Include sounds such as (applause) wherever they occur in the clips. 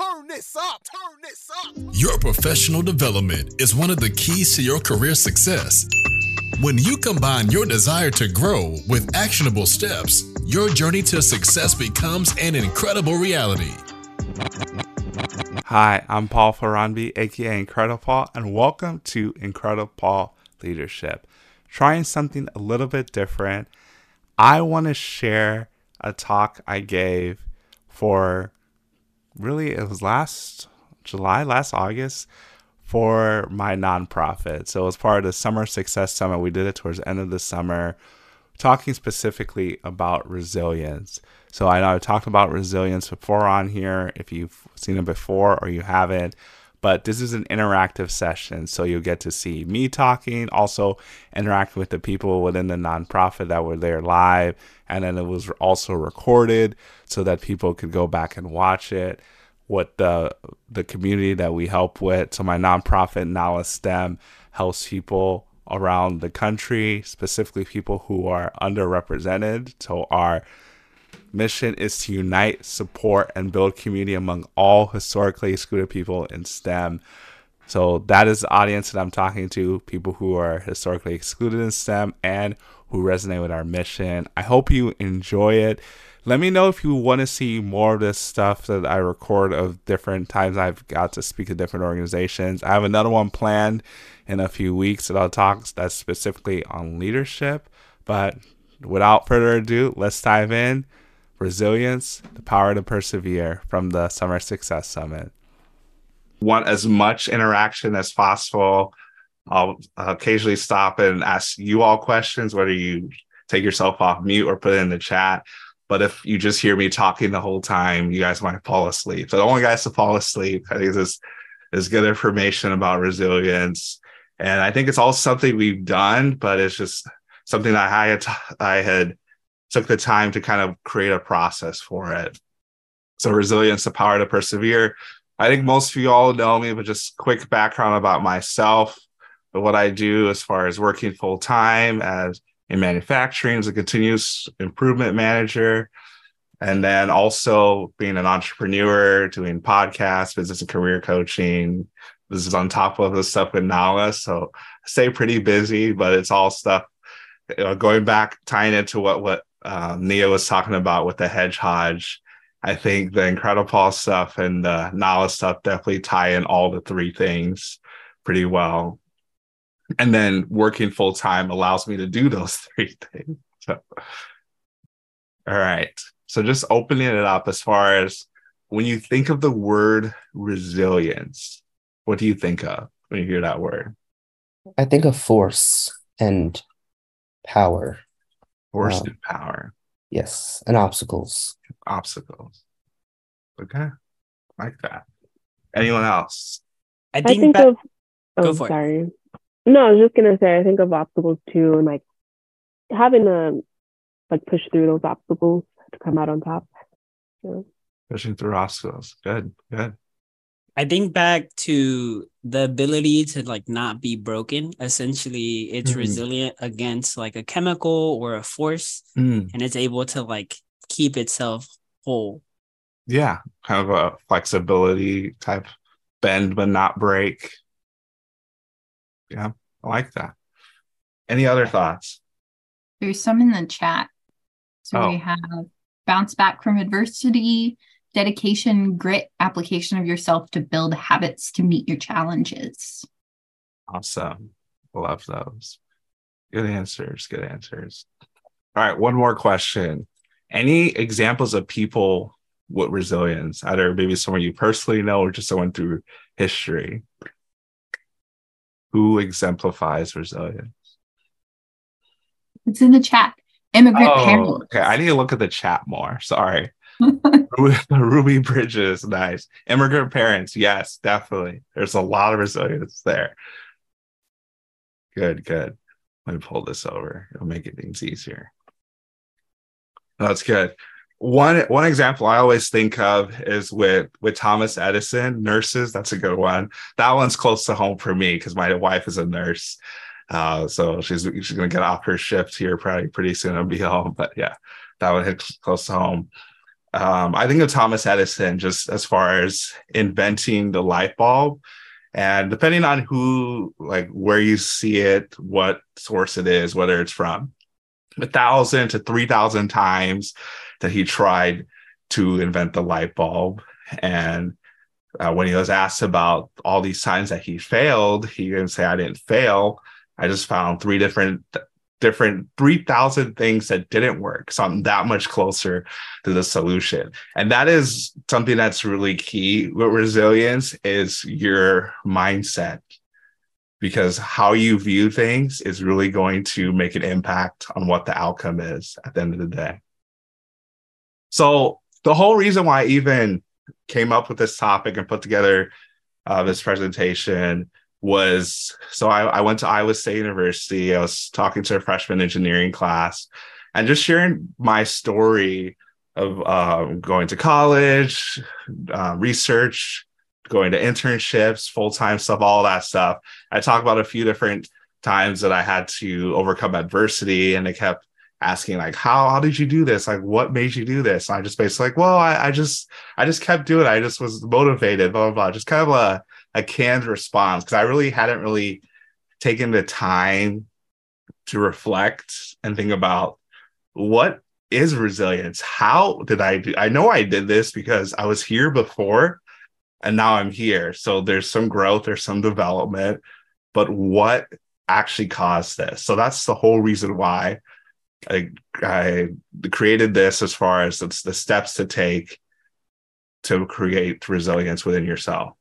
Turn this up. Turn this up. Your professional development is one of the keys to your career success. When you combine your desire to grow with actionable steps, your journey to success becomes an incredible reality. Hi, I'm Paul Faronbi, aka IncrediPaul, and welcome to IncrediPaul Leadership. Trying something a little bit different. I want to share a talk I gave for really, it was last July, last August for my nonprofit. So it was part of the Summer Success Summit. We did it towards the end of the summer, talking specifically about resilience. So I know I've talked about resilience before on here. If you've seen it before or you haven't, but this is an interactive session. So you'll get to see me talking, also interacting with the people within the nonprofit that were there live. And then it was also recorded so that people could go back and watch it. What the the community that we help with. So my nonprofit Nala STEM helps people around the country, specifically people who are underrepresented. So our mission is to unite, support, and build community among all historically excluded people in STEM. So that is the audience that I'm talking to, people who are historically excluded in STEM and who resonate with our mission. I hope you enjoy it. Let me know if you want to see more of this stuff that I record of different times I've got to speak to different organizations. I have another one planned in a few weeks that I'll talk that's specifically on leadership. But without further ado, let's dive in resilience, the power to persevere from the Summer Success Summit. Want as much interaction as possible. I'll occasionally stop and ask you all questions, whether you take yourself off mute or put it in the chat. But if you just hear me talking the whole time, you guys might fall asleep. So I don't want guys to fall asleep. I think this is good information about resilience. And I think it's all something we've done, but it's just something that I had, I had took the time to kind of create a process for it. So resilience, the power to persevere. I think most of you all know me, but just quick background about myself. What I do as far as working full time as in manufacturing as a continuous improvement manager, and then also being an entrepreneur, doing podcasts, business and career coaching. This is on top of the stuff with Nala, so I stay pretty busy, but it's all stuff you know, going back, tying into what what um, Nia was talking about with the hedgehog. I think the Incredible stuff and the Nala stuff definitely tie in all the three things pretty well. And then working full time allows me to do those (laughs) three things. So, all right. So just opening it up as far as when you think of the word resilience, what do you think of when you hear that word? I think of force and power. Force um, and power. Yes, and obstacles. Obstacles. Okay, like that. Anyone else? I think, I think that, of. Oh, sorry. It. No, I was just gonna say I think of obstacles too, and like having to like push through those obstacles to come out on top. Yeah. Pushing through obstacles. Good. Good. I think back to the ability to like not be broken. Essentially, it's mm-hmm. resilient against like a chemical or a force, mm. and it's able to like keep itself whole. Yeah, kind of a flexibility type bend but not break. Yeah, I like that. Any other thoughts? There's some in the chat. So oh. we have bounce back from adversity, dedication, grit, application of yourself to build habits to meet your challenges. Awesome. Love those. Good answers. Good answers. All right. One more question. Any examples of people with resilience, either maybe someone you personally know or just someone through history? Who exemplifies resilience? It's in the chat. Immigrant oh, parents. Okay. I need to look at the chat more. Sorry. (laughs) Ruby Bridges, nice. Immigrant parents, yes, definitely. There's a lot of resilience there. Good, good. Let me pull this over. It'll make it things easier. That's good. One one example I always think of is with with Thomas Edison nurses. That's a good one. That one's close to home for me because my wife is a nurse. Uh, so she's she's gonna get off her shift here probably pretty soon and be home. But yeah, that one hits close to home um, I think of Thomas Edison just as far as inventing the light bulb. And depending on who, like where you see it, what source it is, whether it's from a thousand to 3,000 times that he tried to invent the light bulb. And uh, when he was asked about all these times that he failed, he didn't say, I didn't fail. I just found three different different 3000 things that didn't work so i'm that much closer to the solution. And that is something that's really key with resilience is your mindset because how you view things is really going to make an impact on what the outcome is at the end of the day. So the whole reason why i even came up with this topic and put together uh, this presentation was so I, I went to Iowa State University. I was talking to a freshman engineering class and just sharing my story of um, going to college, uh, research, going to internships, full time stuff, all that stuff. I talked about a few different times that I had to overcome adversity, and they kept asking like, "How how did you do this? Like, what made you do this?" And I just basically like, "Well, I, I just I just kept doing it. I just was motivated." Blah blah blah. Just kind of a a canned response because I really hadn't really taken the time to reflect and think about what is resilience? How did I do? I know I did this because I was here before and now I'm here. So there's some growth, there's some development, but what actually caused this? So that's the whole reason why I, I created this as far as it's the steps to take to create resilience within yourself.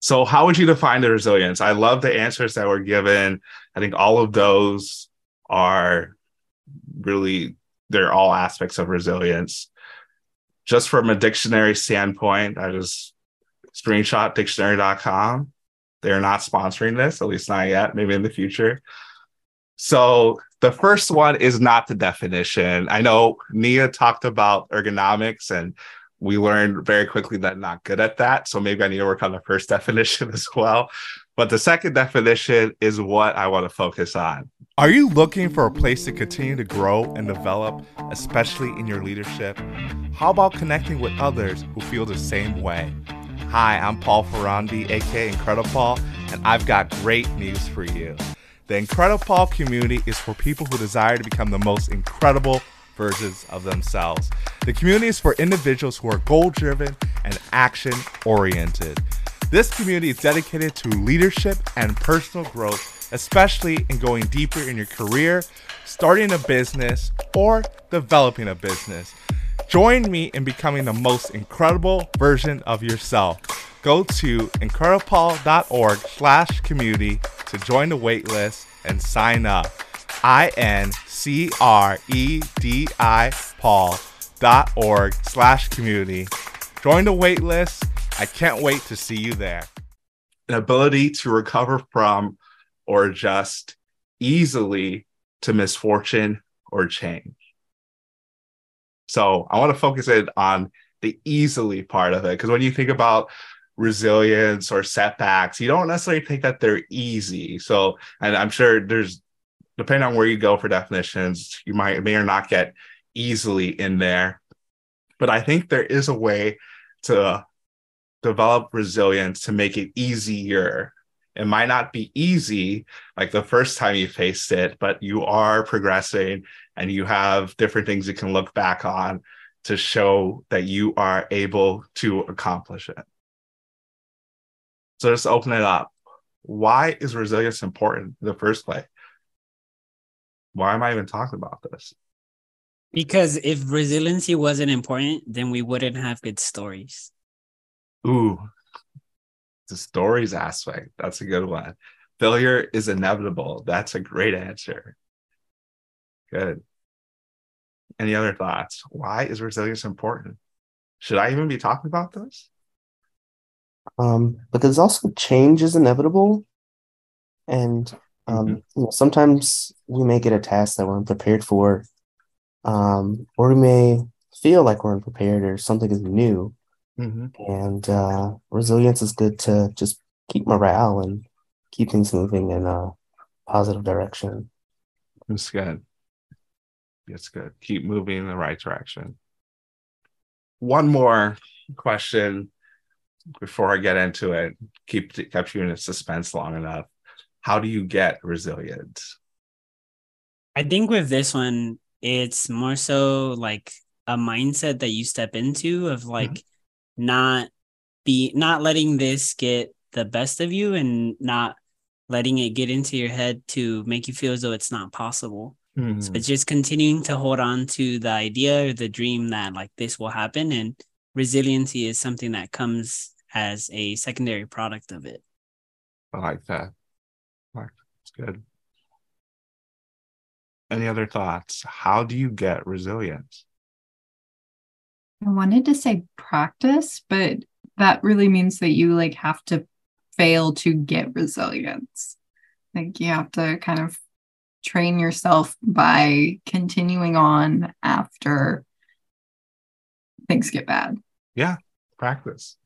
So, how would you define the resilience? I love the answers that were given. I think all of those are really, they're all aspects of resilience. Just from a dictionary standpoint, I just screenshot dictionary.com. They're not sponsoring this, at least not yet, maybe in the future. So, the first one is not the definition. I know Nia talked about ergonomics and we learned very quickly that I'm not good at that. So maybe I need to work on the first (laughs) definition as well. But the second definition is what I want to focus on. Are you looking for a place to continue to grow and develop, especially in your leadership? How about connecting with others who feel the same way? Hi, I'm Paul Faronbi, aka IncrediPaul, and I've got great news for you. The IncrediPaul community is for people who desire to become the most incredible versions of themselves. The community is for individuals who are goal driven and action oriented. This community is dedicated to leadership and personal growth, especially in going deeper in your career, starting a business, or developing a business. Join me in becoming the most incredible version of yourself. Go to incredipaul.org slash community to join the waitlist and sign up. I N C R E D I Paul dot org slash community. Join the waitlist. I can't wait to see you there. An ability to recover from or adjust easily to misfortune or change. So I want to focus it on the easily part of it because when you think about resilience or setbacks, you don't necessarily think that they're easy. So, and I'm sure there's depending on where you go for definitions, you might may or not get easily in there. But I think there is a way to develop resilience to make it easier. It might not be easy like the first time you faced it, but you are progressing and you have different things you can look back on to show that you are able to accomplish it. So just open it up. Why is resilience important in the first place? Why am I even talking about this? Because if resiliency wasn't important, then we wouldn't have good stories. Ooh, the stories aspect. That's a good one. Failure is inevitable. That's a great answer. Good. Any other thoughts? Why is resilience important? Should I even be talking about this? Um, because also change is inevitable. And um, mm-hmm. you know, sometimes we may get a task that we're unprepared for, um, or we may feel like we're unprepared or something is new. Mm-hmm. And uh, resilience is good to just keep morale and keep things moving in a positive direction. It's good. It's good. Keep moving in the right direction. one more question before I get into it. Keep kept you in suspense long enough. How do you get resilient? I think with this one, it's more so like a mindset that you step into of like mm-hmm. not be not letting this get the best of you and not letting it get into your head to make you feel as though it's not possible. Mm-hmm. So just continuing to hold on to the idea or the dream that like this will happen and resiliency is something that comes as a secondary product of it. I like that. It's good. Any other thoughts? How do you get resilience? I wanted to say practice, but that really means that you like have to fail to get resilience. Like you have to kind of train yourself by continuing on after things get bad. Yeah, practice.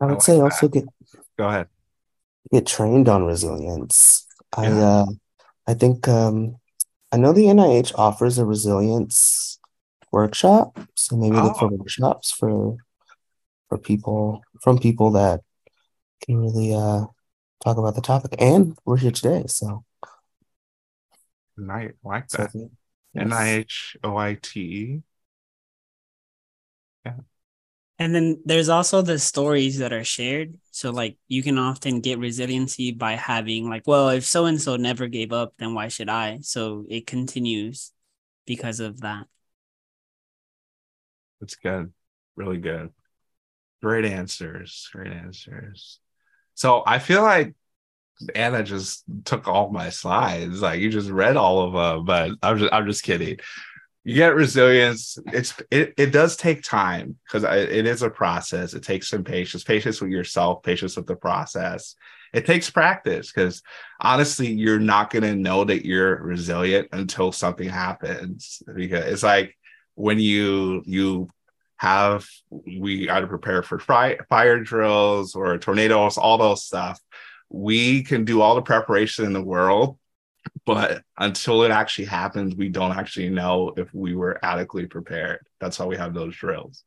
I would I like say that. also get go ahead. Get trained on resilience. Yeah. I uh I think um I know the NIH offers a resilience workshop. So maybe oh. look for oh. workshops for for people from people that can really uh talk about the topic. And we're here today, so Night like that. N I H O I T. Yeah. And then there's also the stories that are shared. So like you can often get resiliency by having like, well, if so and so never gave up, then why should I? So it continues because of that. That's good. Really good. Great answers. Great answers. So I feel like Anna just took all my slides. Like you just read all of them, but I'm just I'm just kidding. You get resilience. It's it, it does take time because it is a process. It takes some patience, patience with yourself, patience with the process. It takes practice because honestly, you're not gonna know that you're resilient until something happens. Because it's like when you you have we either prepare for fire drills or tornadoes, all those stuff. We can do all the preparation in the world, but until it actually happens, we don't actually know if we were adequately prepared. That's why we have those drills.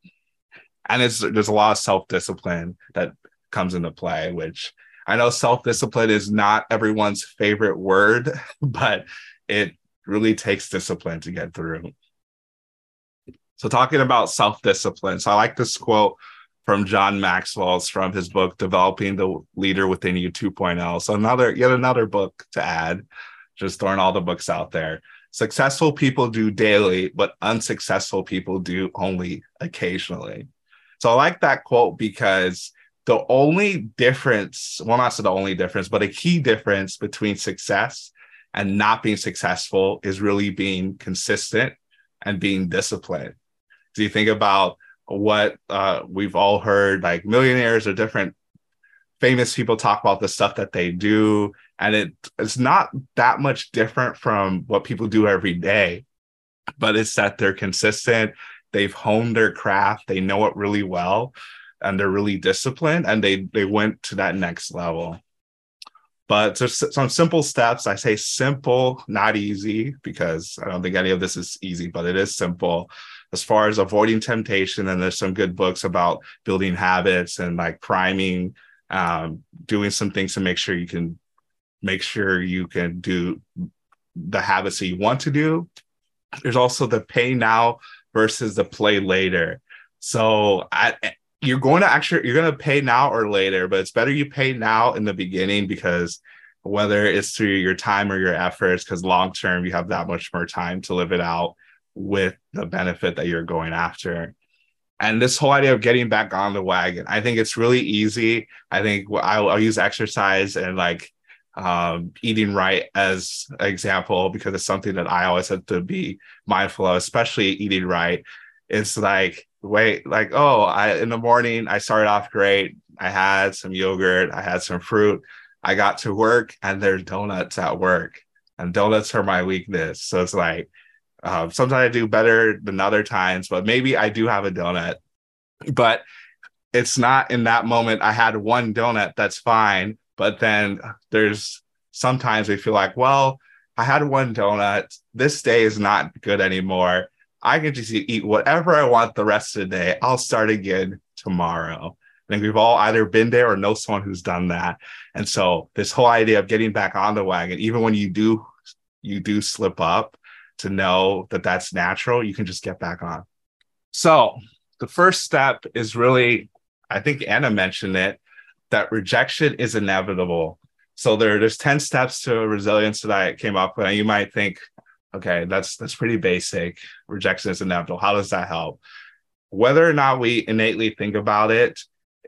And it's there's a lot of self-discipline that comes into play, which I know self-discipline is not everyone's favorite word, (laughs) but it really takes discipline to get through. So, talking about self discipline. So, I like this quote from John Maxwell. It's from his book, Developing the Leader Within You 2.0. So, another, yet another book to add, just throwing all the books out there. Successful people do daily, but unsuccessful people do only occasionally. So, I like that quote because the only difference, well, not so the only difference, but a key difference between success and not being successful is really being consistent and being disciplined do you think about what uh, we've all heard like millionaires or different famous people talk about the stuff that they do and it it's not that much different from what people do every day but it's that they're consistent they've honed their craft they know it really well and they're really disciplined and they they went to that next level. But just some simple steps i say simple not easy because i don't think any of this is easy but it is simple. As far as avoiding temptation and there's some good books about building habits and like priming um, doing some things to make sure you can make sure you can do the habits that you want to do there's also the pay now versus the play later so I, you're going to actually you're going to pay now or later but it's better you pay now in the beginning because whether it's through your time or your efforts because long term you have that much more time to live it out with the benefit that you're going after. And this whole idea of getting back on the wagon, I think it's really easy. I think I'll, I'll use exercise and like um, eating right as an example because it's something that I always have to be mindful of, especially eating right. It's like, wait, like, oh, I in the morning I started off great. I had some yogurt, I had some fruit. I got to work and there's donuts at work, and donuts are my weakness. So it's like, uh, sometimes I do better than other times, but maybe I do have a donut. But it's not in that moment. I had one donut, that's fine. But then there's sometimes we feel like, well, I had one donut. This day is not good anymore. I can just eat whatever I want the rest of the day. I'll start again tomorrow. I think we've all either been there or know someone who's done that. And so this whole idea of getting back on the wagon, even when you do you do slip up, to know that that's natural, you can just get back on. So the first step is really, I think Anna mentioned it, that rejection is inevitable. So there, there's 10 steps to resilience that I came up with. And you might think, okay, that's that's pretty basic. Rejection is inevitable. How does that help? Whether or not we innately think about it,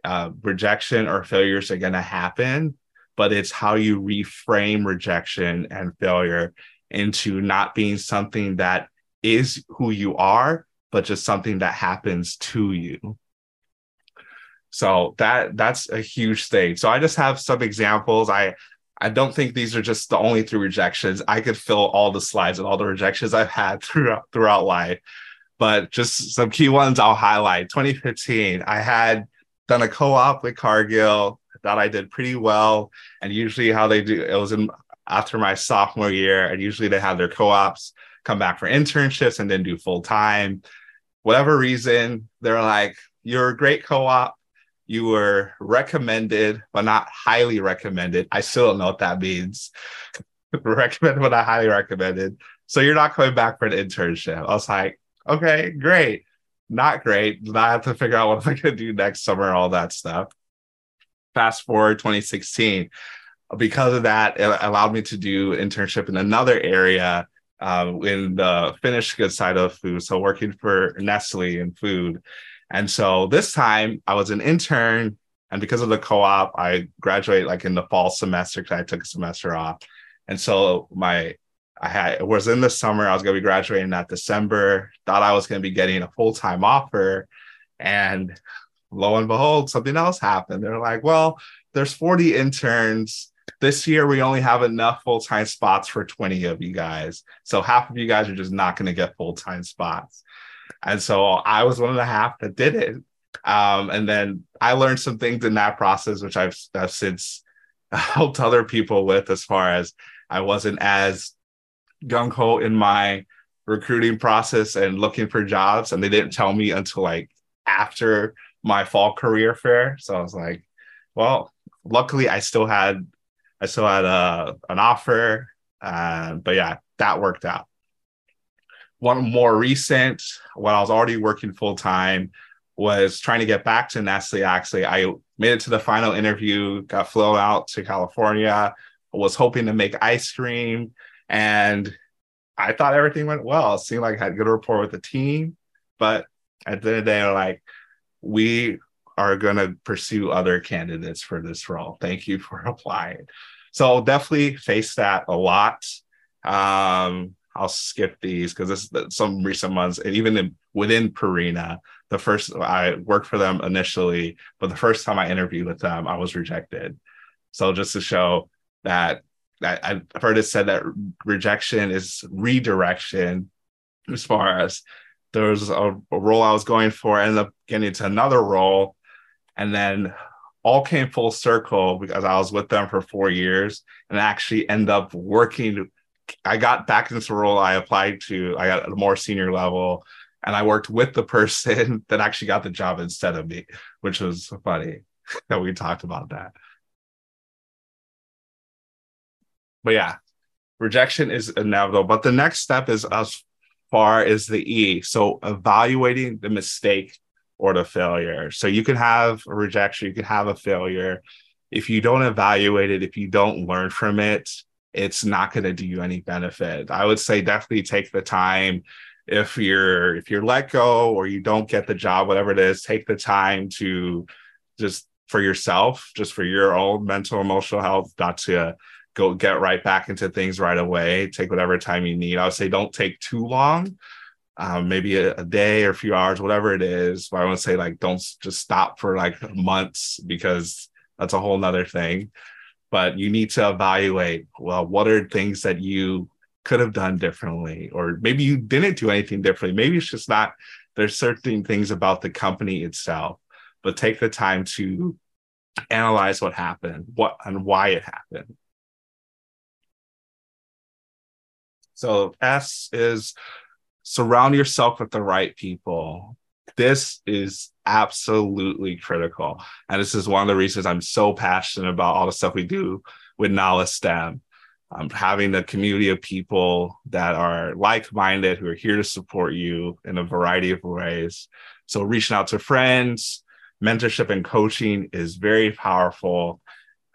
uh, rejection or failures are going to happen, but it's how you reframe rejection and failure into not being something that is who you are, but just something that happens to you. So that that's a huge thing. So I just have some examples. I I don't think these are just the only three rejections. I could fill all the slides and all the rejections I've had (laughs) throughout throughout life. But just some key ones I'll highlight. 2015, I had done a co-op with Cargill. Thought I did pretty well. And usually how they do it was in after my sophomore year, and usually they have their co-ops come back for internships and then do full time. Whatever reason, they're like, "You're a great co-op. You were recommended, but not highly recommended." I still don't know what that means. (laughs) recommended, but not highly recommended. So you're not coming back for an internship. I was like, okay, great. Not great. Now I have to figure out what I'm (laughs) going to do next summer, all that stuff. Fast forward 2016 because of that, it allowed me to do internship in another area um, in the finished goods side of food. So working for Nestle in food. And so this time I was an intern. And because of the co-op, I graduated like in the fall semester because I took a semester off. And so my I had it was in the summer. I was gonna be graduating that December. Thought I was gonna be getting a full-time offer. And lo and behold, something else happened. They're like, well, there's 40 interns this year, we only have enough full time spots for 20 of you guys. So half of you guys are just not going to get full time spots. And so I was one of the half that did it. Um, and then I learned some things in that process, which I've, I've since (laughs) helped other people with as far as I wasn't as gung ho in my recruiting process and looking for jobs. And they didn't tell me until like after my fall career fair. So I was like, well, luckily I still had I still had a, uh, an offer, uh, but yeah, that worked out. One more recent, when I was already working full time, was trying to get back to Nestle. Actually, I made it to the final interview, got flown out to California, was hoping to make ice cream, and I thought everything went well. It seemed like I had good rapport with the team, but at the end of the day, like we are going to pursue other candidates for this role. Thank you for (laughs) applying. So definitely face that a lot. Um, I'll skip these because this is some recent months, and even in, within Purina, the first I worked for them initially, but the first time I interviewed with them, I was rejected. So just to show that, that I've heard it said that rejection is redirection as far as there was a, a role I was going for, I ended up getting to another role and then all came full circle because I was with them for four years and actually end up working. I got back into the role I applied to. I got a more senior level and I worked with the person (laughs) that actually got the job instead of me, which was funny (laughs) that we talked about that. But yeah, rejection is inevitable. But the next step is as far as the E. So evaluating the mistake or the failure. So you can have a rejection, you can have a failure. If you don't evaluate it, if you don't learn from it, it's not going to do you any benefit. I would say definitely take the time if you're if you're let go or you don't get the job whatever it is take the time to just for yourself just for your own mental emotional health not to go get right back into things right away take whatever time you need i would say don't take too long um, maybe a, a, day or a few hours, whatever it is. But I to say like don't just stop for like months because that's a whole nother thing. But you need to evaluate well, what are things that you could have done differently, or maybe you didn't do anything differently. Maybe it's just not there's certain things about the company itself, but take the time to analyze what happened, what and why it happened. So S is surround yourself with the right people. This is absolutely critical. And this is one of the reasons I'm so passionate about all the stuff we do with Nala STEM. Um, having a community of people that are like-minded who are here to support you in a variety of ways so reaching out to friends mentorship and coaching is very powerful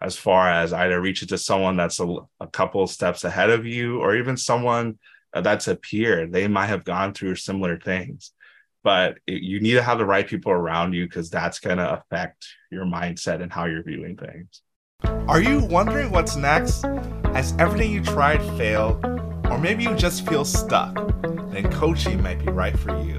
as far as either reaching to someone that's a, a couple steps ahead of you or even someone that's a peer they might have gone through similar things but it, you need to have the right people around you because that's going to affect your mindset and how you're viewing things are you wondering what's next? Has everything you tried failed? Or maybe you just feel stuck? Then coaching might be right for you.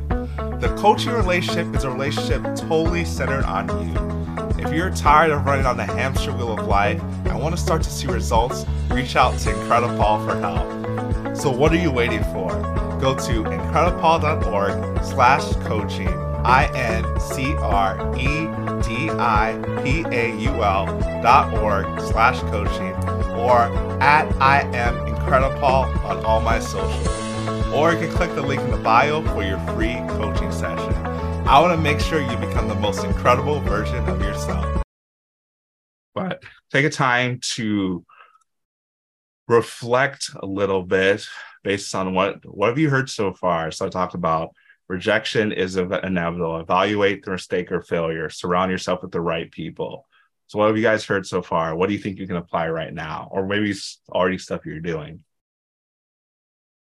The coaching relationship is a relationship totally centered on you. If you're tired of running on the hamster wheel of life and want to start to see results, reach out to IncrediPaul for help. So what are you waiting for? Go to incredipaul.org slash coaching I-N-C-R-E-D-I-P-A-U-L dot org slash coaching or at I am IncrediPaul on all my socials. Or you can click the link in the bio for your free coaching session. I want to make sure you become the most incredible version of yourself. But take a time to reflect a little bit based on what what have you heard so far. So I talked about Rejection is inevitable. Evaluate the mistake or failure. Surround yourself with the right people. So, what have you guys heard so far? What do you think you can apply right now? Or maybe already stuff you're doing? (laughs)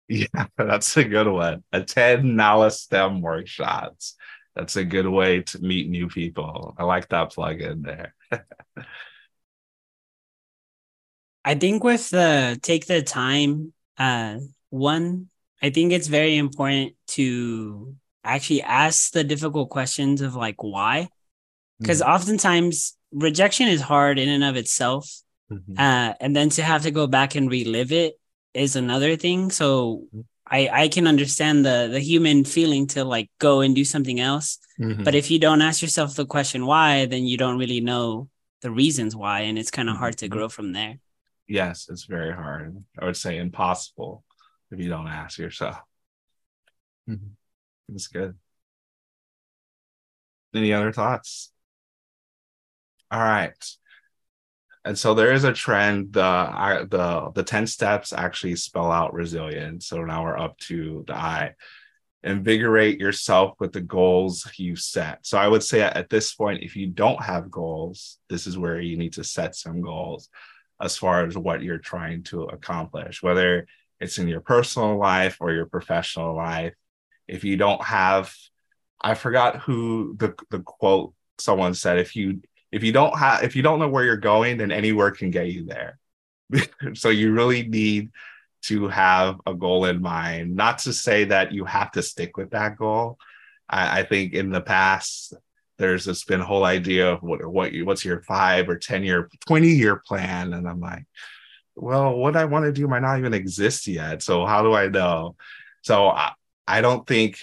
Yeah, that's a good one. Attend Nala STEM workshops. That's a good way to meet new people. I like that plug in there. (laughs) I think with the take the time, uh, one I think it's very important to actually ask the difficult questions of like why, because mm-hmm. oftentimes rejection is hard in and of itself, mm-hmm. uh, and then to have to go back and relive it is another thing. So mm-hmm. I I can understand the the human feeling to like go and do something else, mm-hmm. but if you don't ask yourself the question why, then you don't really know the reasons why, and it's kind of hard to mm-hmm. grow from there. Yes, it's very hard. I would say impossible if you don't ask yourself. Mm-hmm. It's good. Any other thoughts? All right. And so there is a trend. The I, the the ten steps actually spell out resilience. So now we're up to the I. Invigorate yourself with the goals you set. So I would say at this point, if you don't have goals, this is where you need to set some goals as far as what you're trying to accomplish. Whether it's in your personal life or your professional life. If you don't have, I forgot who the, the quote someone said, if you if you don't have if you don't know where you're going, then anywhere can get you there. (laughs) so you really need to have a goal in mind. Not to say that you have to stick with that goal. I, I think in the past there's this been whole idea of what what you, what's your five or ten year, twenty year plan, and I'm like, well, what I want to do might not even exist yet. So how do I know? So I, I don't think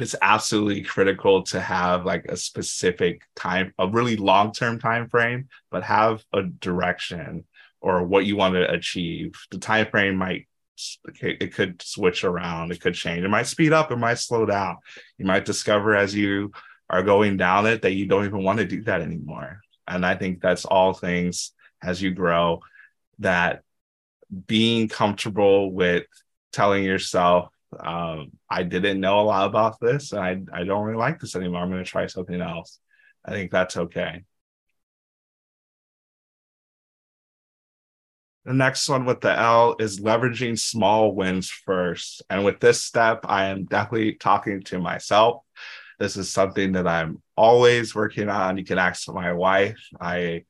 it's absolutely critical to have like a specific time, a really long-term time frame, but have a direction or what you want to achieve. The time frame might it could switch around, it could change. It might speed up, it might slow down. You might discover as you are going down it that you don't even want to do that anymore. And I think that's all things as you grow that being comfortable with telling yourself, um, I didn't know a lot about this and I, I don't really like this anymore. I'm going to try something else. I think that's okay. The next one with the L is leveraging small wins first. And with this step, I am definitely talking to myself. This is something that I'm always working on. You can ask my wife. I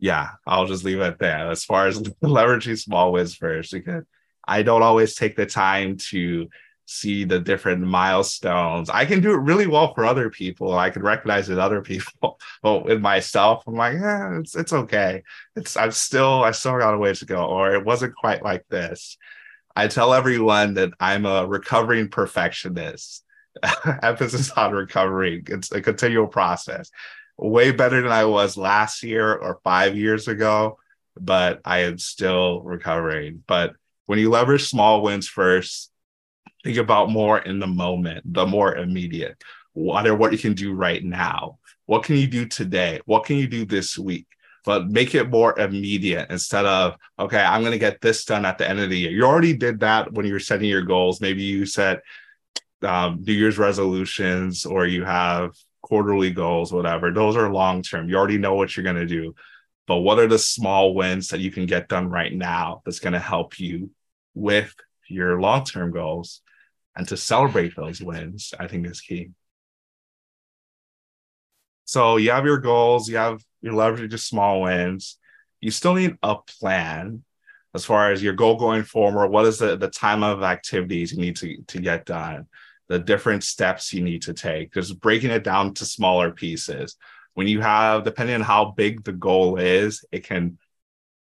yeah, I'll just leave it there. As far as (laughs) leveraging small wins first, because I don't always take the time to see the different milestones. I can do it really well for other people. I can recognize it other (laughs) people, but with myself, I'm like, yeah, it's it's okay. It's I'm still I still got a ways to go, or it wasn't quite like this. I tell everyone that I'm a recovering perfectionist. (laughs) Emphasis on recovering. It's a continual process way better than I was last year or five years ago, but I am still recovering. But when you leverage small wins first, Think about more in the moment, the more immediate. What are what you can do right now? What can you do today? What can you do this week? But make it more immediate instead of, okay, I'm going to get this done at the end of the year. You already did that when you were setting your goals. Maybe you set um, New Year's resolutions or you have quarterly goals, whatever. Those are long term. You already know what you're going to do. But what are the small wins that you can get done right now that's going to help you with your long term goals? And to celebrate those wins, I think is key. So you have your goals, you have your leverage of small wins. You still need a plan as far as your goal going forward. What is the, the time of activities you need to, to get done? The different steps you need to take, just breaking it down to smaller pieces. When you have, depending on how big the goal is, it can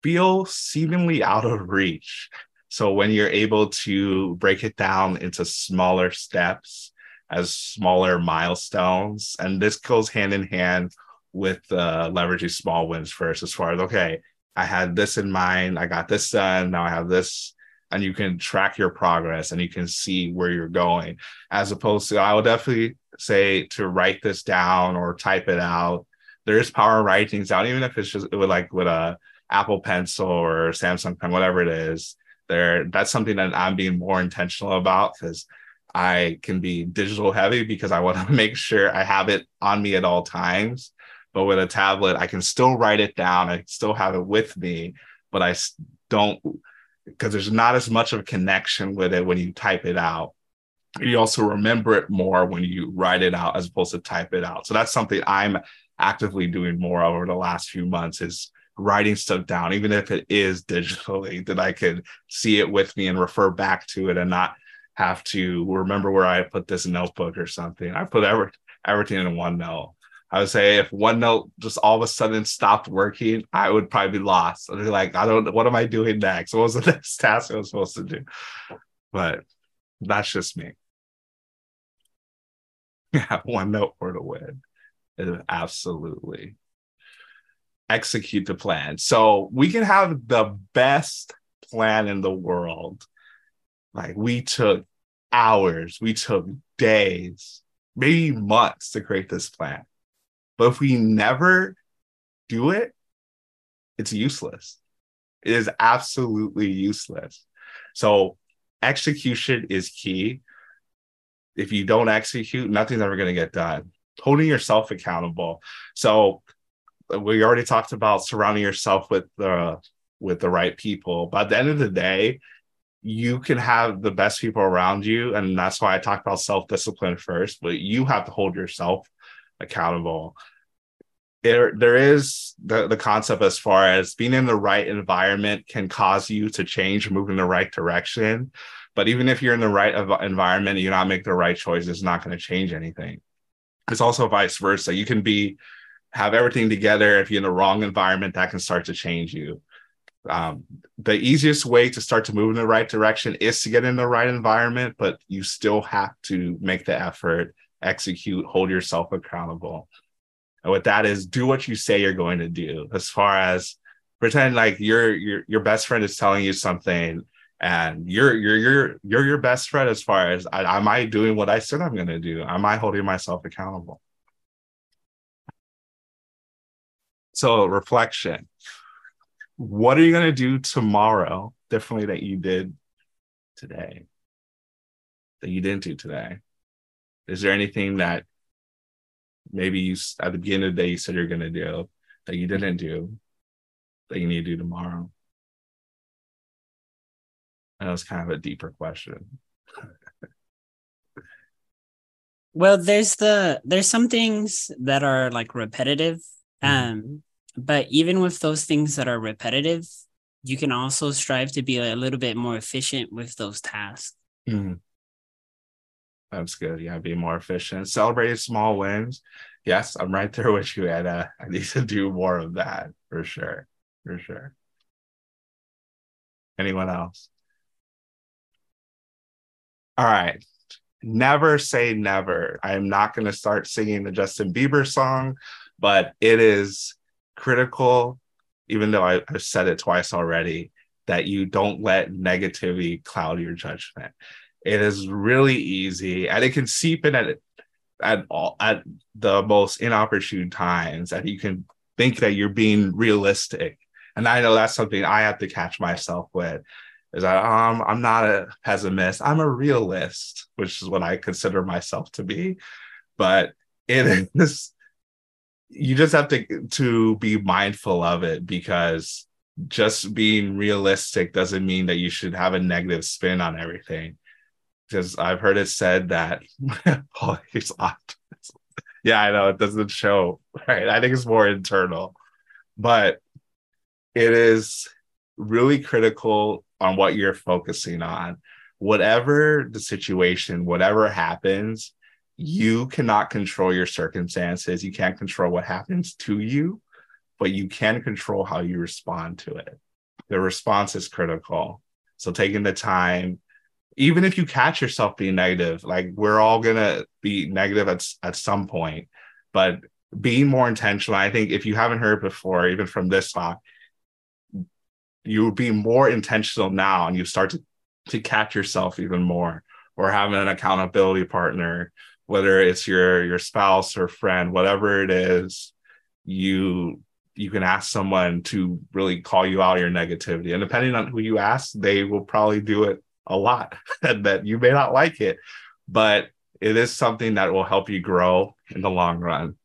feel seemingly out of reach. So when you're able to break it down into smaller steps, as smaller milestones. And this goes hand in hand with uh, leveraging small wins first, as far as, okay, I had this in mind, I got this done, now I have this. And you can track your progress and you can see where you're going, as opposed to, I would definitely say to write this down or type it out. There is power in writing things down, even if it's just with like with a Apple Pencil or Samsung Pen, whatever it is. There, that's something that I'm being more intentional about because I can be digital heavy because I want to (laughs) make sure I have it on me at all times. But with a tablet, I can still write it down. I still have it with me, but I don't because there's not as much of a connection with it when you type it out. You also remember it more when you write it out as opposed to type it out. So that's something I'm actively doing more over the last few months is writing stuff down, even if it is digitally, that I could see it with me and refer back to it and not have to remember where I put this notebook or something. I put every, everything in OneNote. I would say if OneNote just all of a sudden stopped working, I would probably be lost. I'd be like, I don't know, what am I doing next? (laughs) What was the next task I was supposed to do? But that's just me. (laughs) Yeah, OneNote for the win. Absolutely. Execute the plan. So we can have the best plan in the world. Like we took hours, we took days, maybe months to create this plan. But if we never do it, it's useless. It is absolutely useless. So execution is key. If you don't execute, nothing's ever going to get done. Holding yourself accountable. So uh, we already talked about surrounding yourself with the with the right people. But at the end of the day, you can have the best people around you and that's why i talk about self-discipline first but you have to hold yourself accountable. There there is the, the concept as far as being in the right environment can cause you to change move in the right direction. But even if you're in the right environment you not make the right choice it's not going to change anything. It's also vice versa. You can be have everything together. If you're in the wrong environment that can start to change you. Um, the easiest way to start to move in the right direction is to get in the right environment, but you still have to make the effort, execute, hold yourself accountable. And what that is, do what you say you're going to do. As far as pretend like your your your best friend is telling you something, and you're you're you're you're your best friend. As far as am I doing what I said I'm going to do? Am I holding myself accountable? So reflection what are you going to do tomorrow differently that you did today that you didn't do today is there anything that maybe you at the beginning of the day you said you're going to do that you didn't do that you need to do tomorrow that was kind of a deeper question (laughs) well there's the there's some things that are like repetitive mm-hmm. um but even with those things that are repetitive, you can also strive to be a little bit more efficient with those tasks. Mm-hmm. That's good. Yeah, be more efficient. Celebrate small wins. Yes, I'm right there (laughs) with you, Anna. I need to do more of that for sure. For sure. Anyone else? All right. Never say never. I am not going to start singing the Justin Bieber song, but it is critical, even though I, have said it twice already, that you don't let negativity cloud your judgment. It is really easy and it can seep in at at all at the most inopportune times and you can think that you're being realistic. And I know that's something I have to catch myself with is that um, I'm not a pessimist. I'm a realist, which is what I consider myself to be. But it (laughs) is you just have to to be mindful of it because just being realistic doesn't mean that you should have a negative spin on everything. Because I've heard it said that (laughs) oh, he's (laughs) yeah, I know it doesn't show, right? I think it's more internal, but it is really critical on what you're focusing on. Whatever the situation, whatever happens, you cannot control your circumstances. You can't control what happens to you, but you can control how you respond to it. The response is critical. So taking the time, even if you catch yourself being negative, like we're all gonna be negative at, at some point, but being more intentional. I think if you haven't heard before, even from this talk, you be more intentional now and you start to, to catch yourself even more or having an accountability partner whether it's your your spouse or friend whatever it is you you can ask someone to really call you out your negativity and depending on who you ask they will probably do it a lot (laughs) and that you may not like it but it is something that will help you grow in the long run.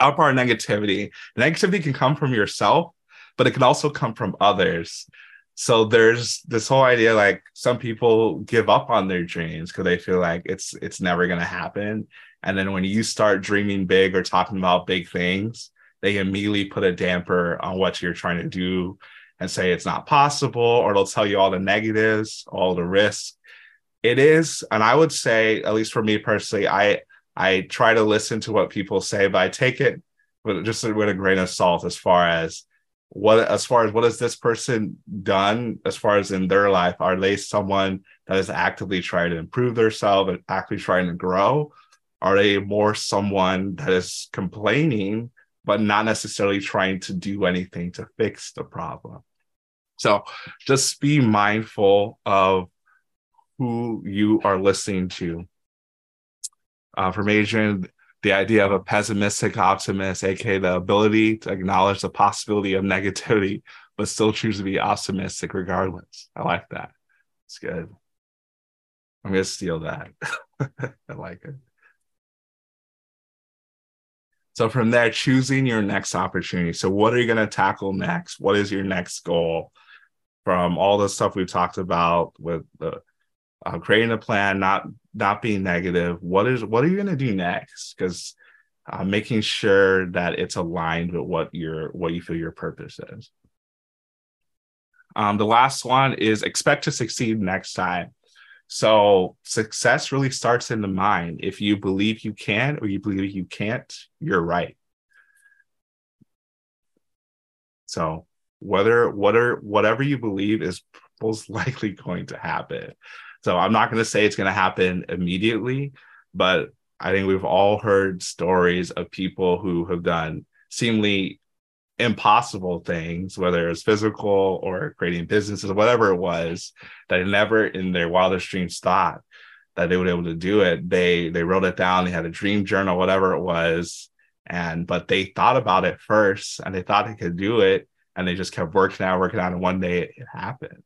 Outpart negativity. Negativity can come from yourself but it can also come from others. So there's this whole idea like some people give up on their dreams because they feel like it's it's never going to happen. And then when you start dreaming big or talking about big things they immediately put a damper on what you're trying to do and say it's not possible or they'll tell you all the negatives all the risks it is and i would say at least for me personally i i try to listen to what people say but i take it with just with a grain of salt as far as what as far as what has this person done as far as in their life? Are they someone that is actively trying to improve themselves and actively trying to grow? Are they more someone that is complaining but not necessarily trying to do anything to fix the problem so just be mindful of who you are listening to uh, from adrian the idea of a pessimistic optimist, aka the ability to acknowledge the possibility of negativity, but still choose to be optimistic regardless. I like that. It's good. I'm gonna steal that. (laughs) I like it. So from there, choosing your next opportunity. So what are you gonna tackle next? What is your next goal? From all the stuff we've talked about with the uh, creating a plan, not not being negative. What is what are you going to do next? Because uh, making sure that it's aligned with what your what you feel your purpose is. Um, the last one is expect to succeed next time. So success really starts in the mind. If you believe you can or you believe you can't, you're right. So whether whatever whatever you believe is most (laughs) likely going to happen. So I'm not going to say it's going to happen immediately, but I think we've all heard stories of people who have done seemingly impossible things, whether it's physical or creating businesses, whatever it was, that never in their wildest dreams thought that they would be able to do it. They they wrote it down, they had a dream journal, whatever it was. And but they thought about it first and they thought they could do it. And they just kept working out, working out, and one day it, it happened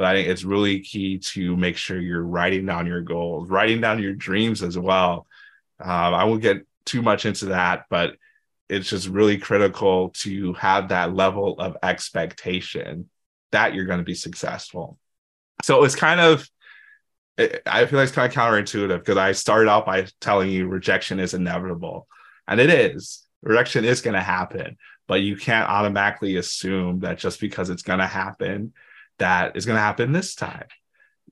but I think it's really key to make sure you're writing down your goals, writing down your dreams as well. Um, I won't get too much into that, but it's just really critical to have that level of expectation that you're going to be successful. So it's kind of, I feel like it's kind of counterintuitive because I started out by telling you rejection is inevitable, and it is. Rejection is going to happen, but you can't automatically assume that just because it's going to happen that is going to happen this time.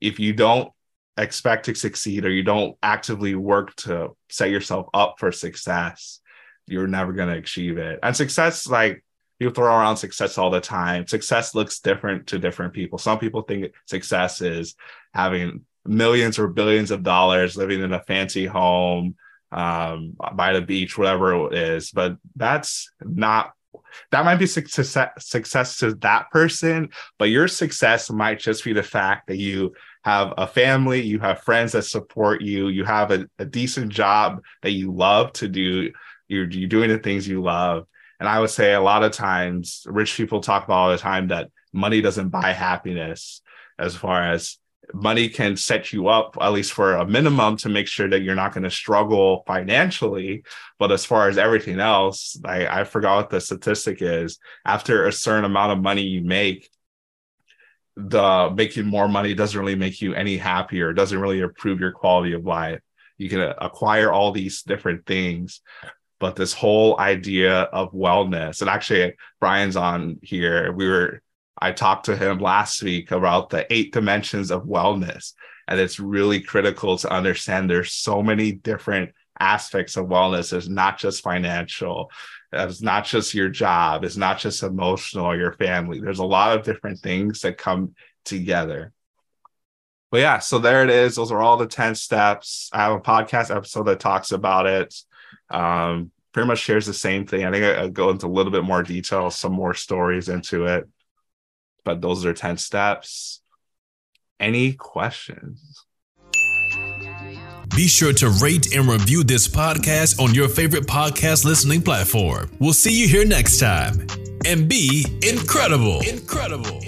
If you don't expect to succeed or you don't actively work to set yourself up for success, you're never going to achieve it. And success, like you throw around success all the time. Success looks different to different people. Some people think success is having millions or billions of dollars, living in a fancy home um, by the beach, whatever it is. But that's not that might be success success to that person but your success might just be the fact that you have a family, you have friends that support you, you have a, a decent job that you love to do, you're, you're doing the things you love. And I would say a lot of times, rich people talk about all the time that money doesn't buy happiness, as far as money can set you up at least for a minimum to make sure that you're not going to struggle financially. But as far as everything else I, I forgot what the statistic is. After a certain amount of money you make the making more money doesn't really make you any happier. Doesn't really improve your quality of life. You can acquire all these different things. But this whole idea of wellness and actually brian's on here. We were I talked to him last week about the eight dimensions of wellness. And it's really critical to understand there's so many different aspects of wellness. It's not just financial, it's not just your job, it's not just emotional or your family. There's a lot of different things that come together. But yeah, so there it is. Those are all the 10 steps. I have a podcast episode that talks about it. Um, pretty much shares the same thing. I think I, I go into a little bit more detail, some more stories into it but those are 10 steps. Any questions? Be sure to rate and review this podcast on your favorite podcast listening platform. We'll see you here next time. And be incredible. Incredible.